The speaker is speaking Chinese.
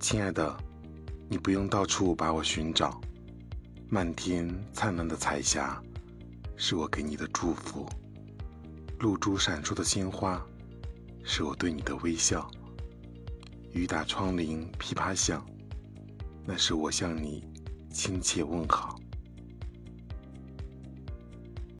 亲爱的你不用到处把我寻找。漫天灿烂的彩霞是我给你的祝福。露珠闪烁的鲜花是我对你的微笑。雨打窗棂噼啪响那是我向你亲切问好。